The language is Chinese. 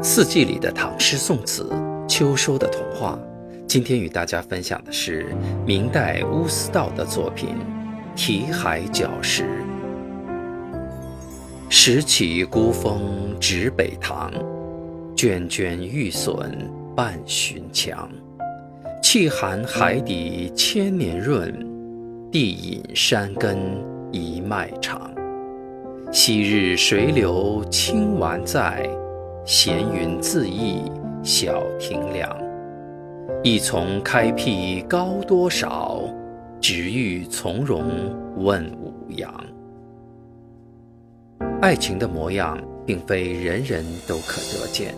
四季里的唐诗宋词，秋收的童话。今天与大家分享的是明代乌思道的作品《题海角石》。拾起孤峰指北堂，涓涓玉笋半寻墙。气寒海底千年润，地隐山根一脉长。昔日水流清宛在。闲云自逸小亭凉，一丛开辟高多少？只欲从容问五羊。爱情的模样，并非人人都可得见。